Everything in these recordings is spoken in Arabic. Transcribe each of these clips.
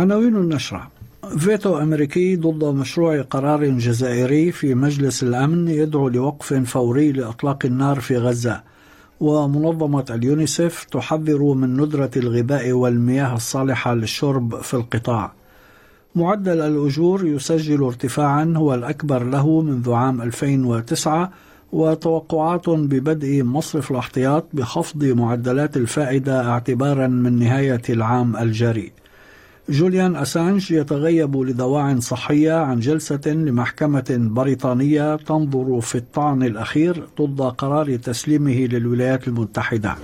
عناوين النشرة. فيتو أمريكي ضد مشروع قرار جزائري في مجلس الأمن يدعو لوقف فوري لإطلاق النار في غزة. ومنظمة اليونيسف تحذر من ندرة الغذاء والمياه الصالحة للشرب في القطاع. معدل الأجور يسجل ارتفاعا هو الأكبر له منذ عام 2009 وتوقعات ببدء مصرف الاحتياط بخفض معدلات الفائدة اعتبارا من نهاية العام الجاري. جوليان أسانج يتغيب لدواع صحية عن جلسة لمحكمة بريطانية تنظر في الطعن الأخير ضد قرار تسليمه للولايات المتحدة.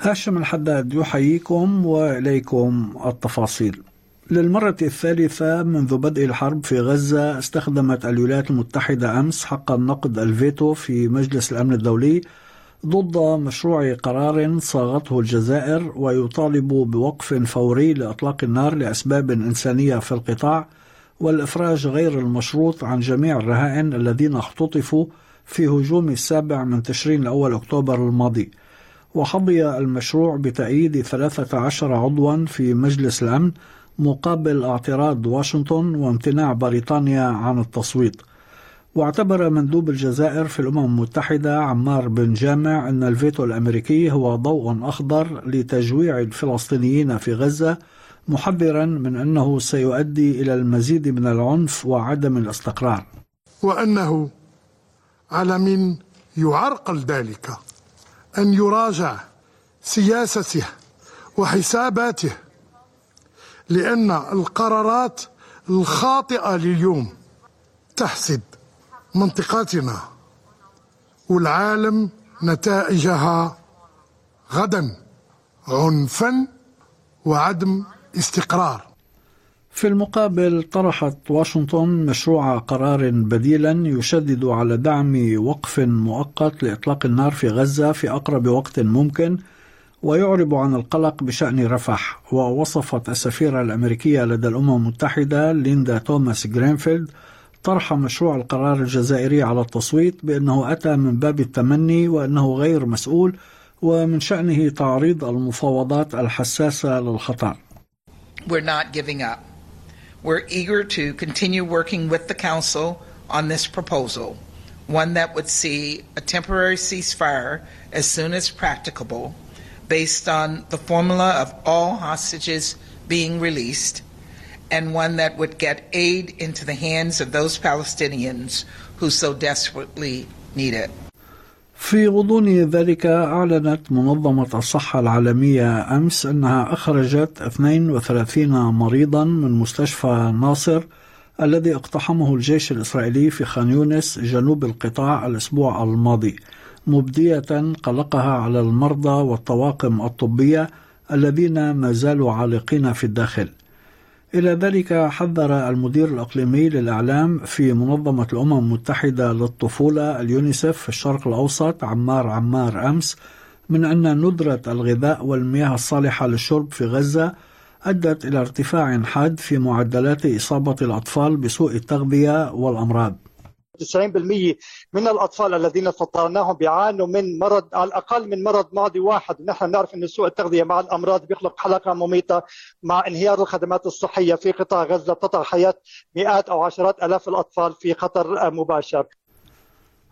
هاشم الحداد يحييكم وإليكم التفاصيل. للمرة الثالثة منذ بدء الحرب في غزة استخدمت الولايات المتحدة أمس حق النقد الفيتو في مجلس الأمن الدولي ضد مشروع قرار صاغته الجزائر ويطالب بوقف فوري لإطلاق النار لأسباب إنسانية في القطاع والإفراج غير المشروط عن جميع الرهائن الذين اختطفوا في هجوم السابع من تشرين الأول أكتوبر الماضي. وحظي المشروع بتأييد 13 عضوا في مجلس الأمن مقابل اعتراض واشنطن وامتناع بريطانيا عن التصويت. واعتبر مندوب الجزائر في الأمم المتحدة عمار بن جامع أن الفيتو الأمريكي هو ضوء أخضر لتجويع الفلسطينيين في غزة محذرا من أنه سيؤدي إلى المزيد من العنف وعدم الاستقرار. وأنه على من يعرقل ذلك أن يراجع سياسته وحساباته لأن القرارات الخاطئة لليوم تحصد منطقتنا والعالم نتائجها غدا عنفا وعدم استقرار. في المقابل طرحت واشنطن مشروع قرار بديلا يشدد على دعم وقف مؤقت لإطلاق النار في غزة في أقرب وقت ممكن ويعرب عن القلق بشأن رفح ووصفت السفيرة الأمريكية لدى الأمم المتحدة ليندا توماس جرينفيلد طرح مشروع القرار الجزائري على التصويت بأنه أتى من باب التمني وأنه غير مسؤول ومن شأنه تعريض المفاوضات الحساسة للخطر. We're not giving up. We're eager to continue working with the Council on this proposal, one that would see a temporary ceasefire as soon as practicable based on the formula of all hostages being released and one that would get aid into the hands of those Palestinians who so desperately need it. في غضون ذلك أعلنت منظمة الصحة العالمية أمس أنها أخرجت 32 مريضا من مستشفى ناصر الذي اقتحمه الجيش الإسرائيلي في خان يونس جنوب القطاع الأسبوع الماضي مبدية قلقها على المرضى والطواقم الطبية الذين ما زالوا عالقين في الداخل. إلى ذلك حذر المدير الإقليمي للإعلام في منظمة الأمم المتحدة للطفولة اليونيسف في الشرق الأوسط عمار عمار أمس من أن ندرة الغذاء والمياه الصالحة للشرب في غزة أدت إلى ارتفاع حاد في معدلات إصابة الأطفال بسوء التغذية والأمراض. 90% من الأطفال الذين فطرناهم بيعانوا من مرض على الأقل من مرض معدي واحد، نحن نعرف إن سوء التغذية مع الأمراض بيخلق حلقة مميتة مع انهيار الخدمات الصحية في قطاع غزة. تضع حياة مئات أو عشرات آلاف الأطفال في خطر مباشر.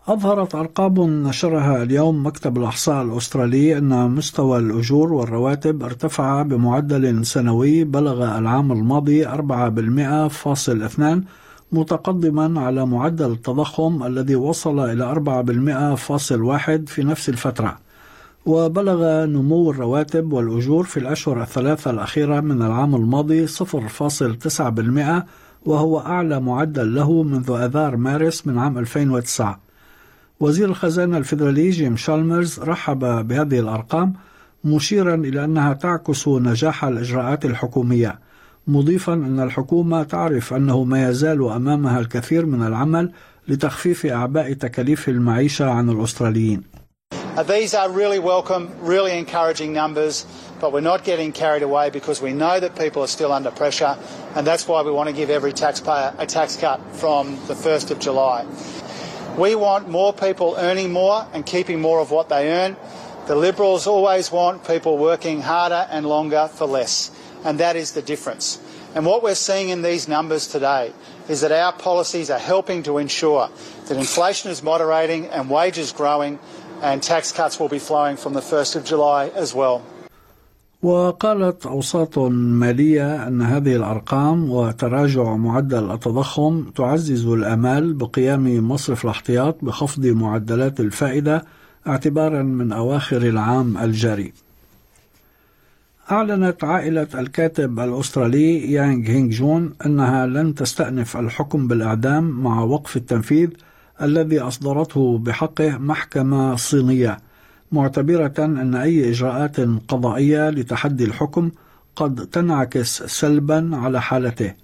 أظهرت أرقام نشرها اليوم مكتب الإحصاء الأسترالي أن مستوى الأجور والرواتب ارتفع بمعدل سنوي. بلغ العام الماضي 4.2 متقدما على معدل التضخم الذي وصل إلى 4.1% في نفس الفترة وبلغ نمو الرواتب والأجور في الأشهر الثلاثة الأخيرة من العام الماضي 0.9% وهو أعلى معدل له منذ آذار مارس من عام 2009 وزير الخزانة الفيدرالي جيم شالمرز رحب بهذه الأرقام مشيرا إلى أنها تعكس نجاح الإجراءات الحكومية. مضيفا أن الحكومة تعرف أنه ما يزال أمامها الكثير من العمل لتخفيف أعباء تكاليف المعيشة عن الأستراليين Uh, these are really welcome, really encouraging numbers, but we're not getting carried away because we know that people are still under pressure, and that's why we want to give every taxpayer a tax cut from the 1st of July. We want more people earning more and keeping more of what they earn. The Liberals always want people working harder and longer for less, and that is the difference. And what we're seeing in these numbers today is that our policies are helping to ensure that inflation is moderating and wages growing and tax cuts will be flowing from the 1st of July as well. وقالت أوساط مالية أن هذه الأرقام وتراجع معدل التضخم تعزز الأمال بقيام مصرف الاحتياط بخفض معدلات الفائدة اعتبارا من أواخر العام الجاري. أعلنت عائلة الكاتب الأسترالي يانغ هينغ جون أنها لن تستأنف الحكم بالإعدام مع وقف التنفيذ الذي أصدرته بحقه محكمة صينية معتبرة أن أي إجراءات قضائية لتحدي الحكم قد تنعكس سلبا على حالته.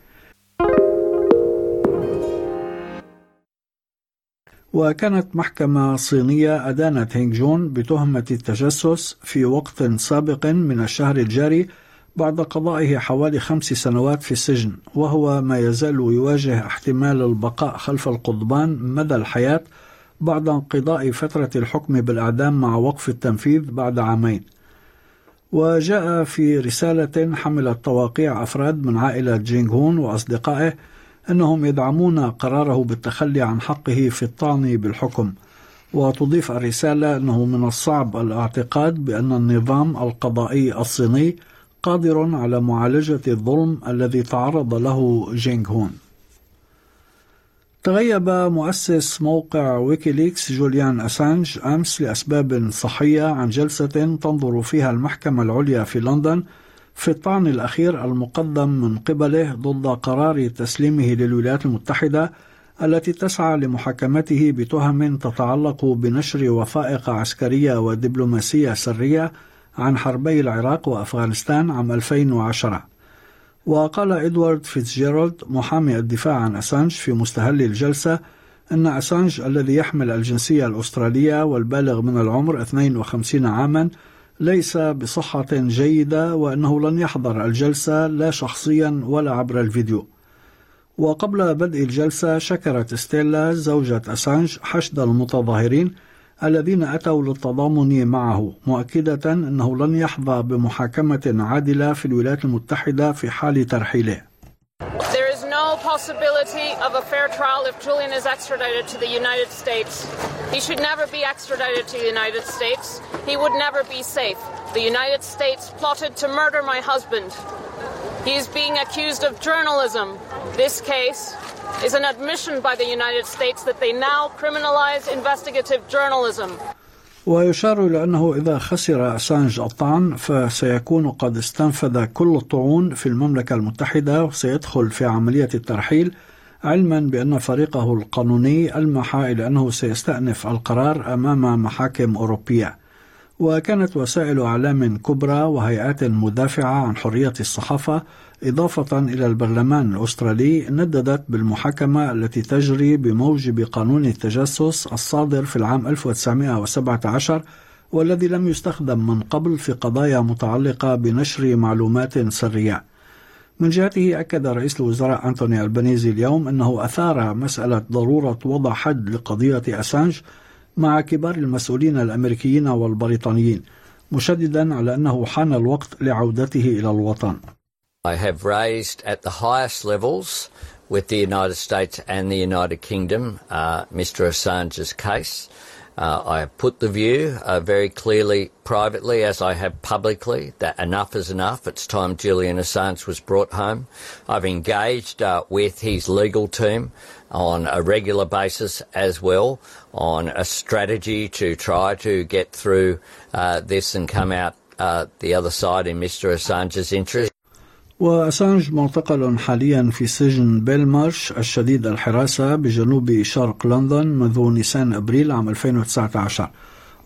وكانت محكمة صينية أدانت هينغ جون بتهمة التجسس في وقت سابق من الشهر الجاري بعد قضائه حوالي خمس سنوات في السجن وهو ما يزال يواجه احتمال البقاء خلف القضبان مدى الحياة بعد انقضاء فترة الحكم بالإعدام مع وقف التنفيذ بعد عامين. وجاء في رسالة حملت تواقيع أفراد من عائلة جينغ هون وأصدقائه أنهم يدعمون قراره بالتخلي عن حقه في الطعن بالحكم. وتضيف الرسالة أنه من الصعب الاعتقاد بأن النظام القضائي الصيني قادر على معالجة الظلم الذي تعرض له جينغ هون. تغيب مؤسس موقع ويكيليكس جوليان أسانج أمس لأسباب صحية عن جلسة تنظر فيها المحكمة العليا في لندن في الطعن الأخير المقدم من قبله ضد قرار تسليمه للولايات المتحدة التي تسعى لمحاكمته بتهم تتعلق بنشر وثائق عسكرية ودبلوماسية سرية عن حربي العراق وأفغانستان عام 2010 وقال إدوارد فيتزجيرالد محامي الدفاع عن أسانج في مستهل الجلسة أن أسانج الذي يحمل الجنسية الأسترالية والبالغ من العمر 52 عاما ليس بصحة جيدة وأنه لن يحضر الجلسة لا شخصيا ولا عبر الفيديو وقبل بدء الجلسة شكرت ستيلا زوجة أسانج حشد المتظاهرين الذين أتوا للتضامن معه مؤكدة أنه لن يحظى بمحاكمة عادلة في الولايات المتحدة في حال ترحيله There is no possibility of a fair trial if Julian is extradited to the United States. He should never be extradited to the United States. He would never be safe. The United States plotted to murder my husband. He is being accused of journalism. This case is an admission by the United States that they now criminalize investigative journalism. ويشار إلى أنه إذا خسر أسانج الطعن فسيكون قد استنفذ كل الطعون في المملكة المتحدة وسيدخل في عملية الترحيل علما بأن فريقه القانوني ألمح إلى أنه سيستأنف القرار أمام محاكم أوروبية وكانت وسائل إعلام كبرى وهيئات مدافعة عن حرية الصحافة إضافة إلى البرلمان الأسترالي نددت بالمحاكمة التي تجري بموجب قانون التجسس الصادر في العام 1917 والذي لم يستخدم من قبل في قضايا متعلقة بنشر معلومات سرية. من جهته أكد رئيس الوزراء أنتوني البنيزي اليوم أنه أثار مسألة ضرورة وضع حد لقضية أسانج مع كبار المسؤولين الأمريكيين والبريطانيين مشددا على أنه حان الوقت لعودته إلى الوطن I have raised at the highest levels with the United States and the United Kingdom uh, Mr Assange's case. Uh, I have put the view uh, very clearly privately, as I have publicly, that enough is enough. It's time Julian Assange was brought home. I've engaged uh, with his legal team on a regular basis as well on a strategy to try to get through uh, this and come out uh, the other side in Mr Assange's interest. وأسانج معتقل حاليا في سجن بيلمارش الشديد الحراسة بجنوب شرق لندن منذ نيسان أبريل عام 2019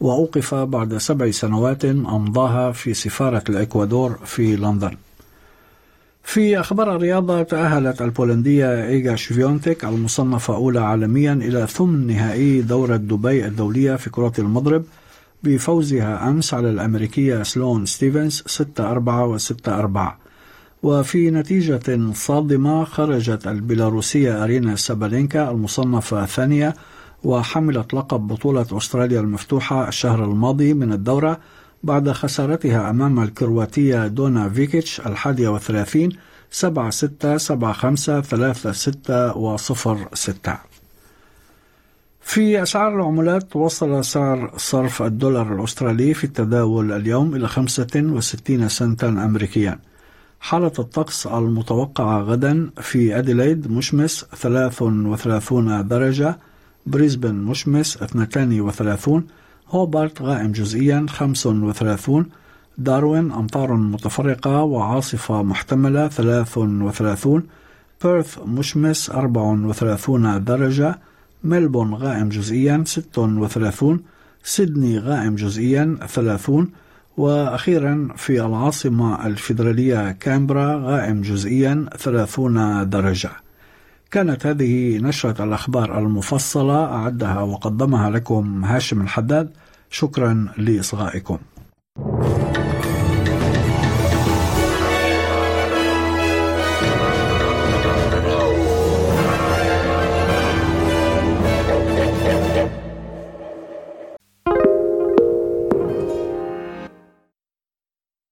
وأوقف بعد سبع سنوات أمضاها في سفارة الإكوادور في لندن. في أخبار الرياضة تأهلت البولندية إيجا شفيونتك المصنفة أولى عالميا إلى ثمن نهائي دورة دبي الدولية في كرة المضرب بفوزها أمس على الأمريكية سلون ستيفنز 6-4 و6-4 وفي نتيجة صادمة خرجت البيلاروسية أرينا سابالينكا المصنفة الثانية وحاملة لقب بطولة أستراليا المفتوحة الشهر الماضي من الدورة بعد خسارتها أمام الكرواتية دونا فيكيتش الحادية والثلاثين سبعة ستة سبعة خمسة ثلاثة ستة وصفر ستة. في أسعار العملات وصل سعر صرف الدولار الأسترالي في التداول اليوم إلى 65 سنتا أمريكيا. حالة الطقس المتوقعة غدا في أديلايد مشمس 33 درجة بريسبن مشمس 32 هوبارت غائم جزئيا 35 داروين أمطار متفرقة وعاصفة محتملة 33 بيرث مشمس 34 درجة ملبون غائم جزئيا 36 سيدني غائم جزئيا 30 وأخيرا في العاصمة الفيدرالية كامبرا غائم جزئيا 30 درجة. كانت هذه نشرة الأخبار المفصلة أعدها وقدمها لكم هاشم الحداد. شكرا لإصغائكم.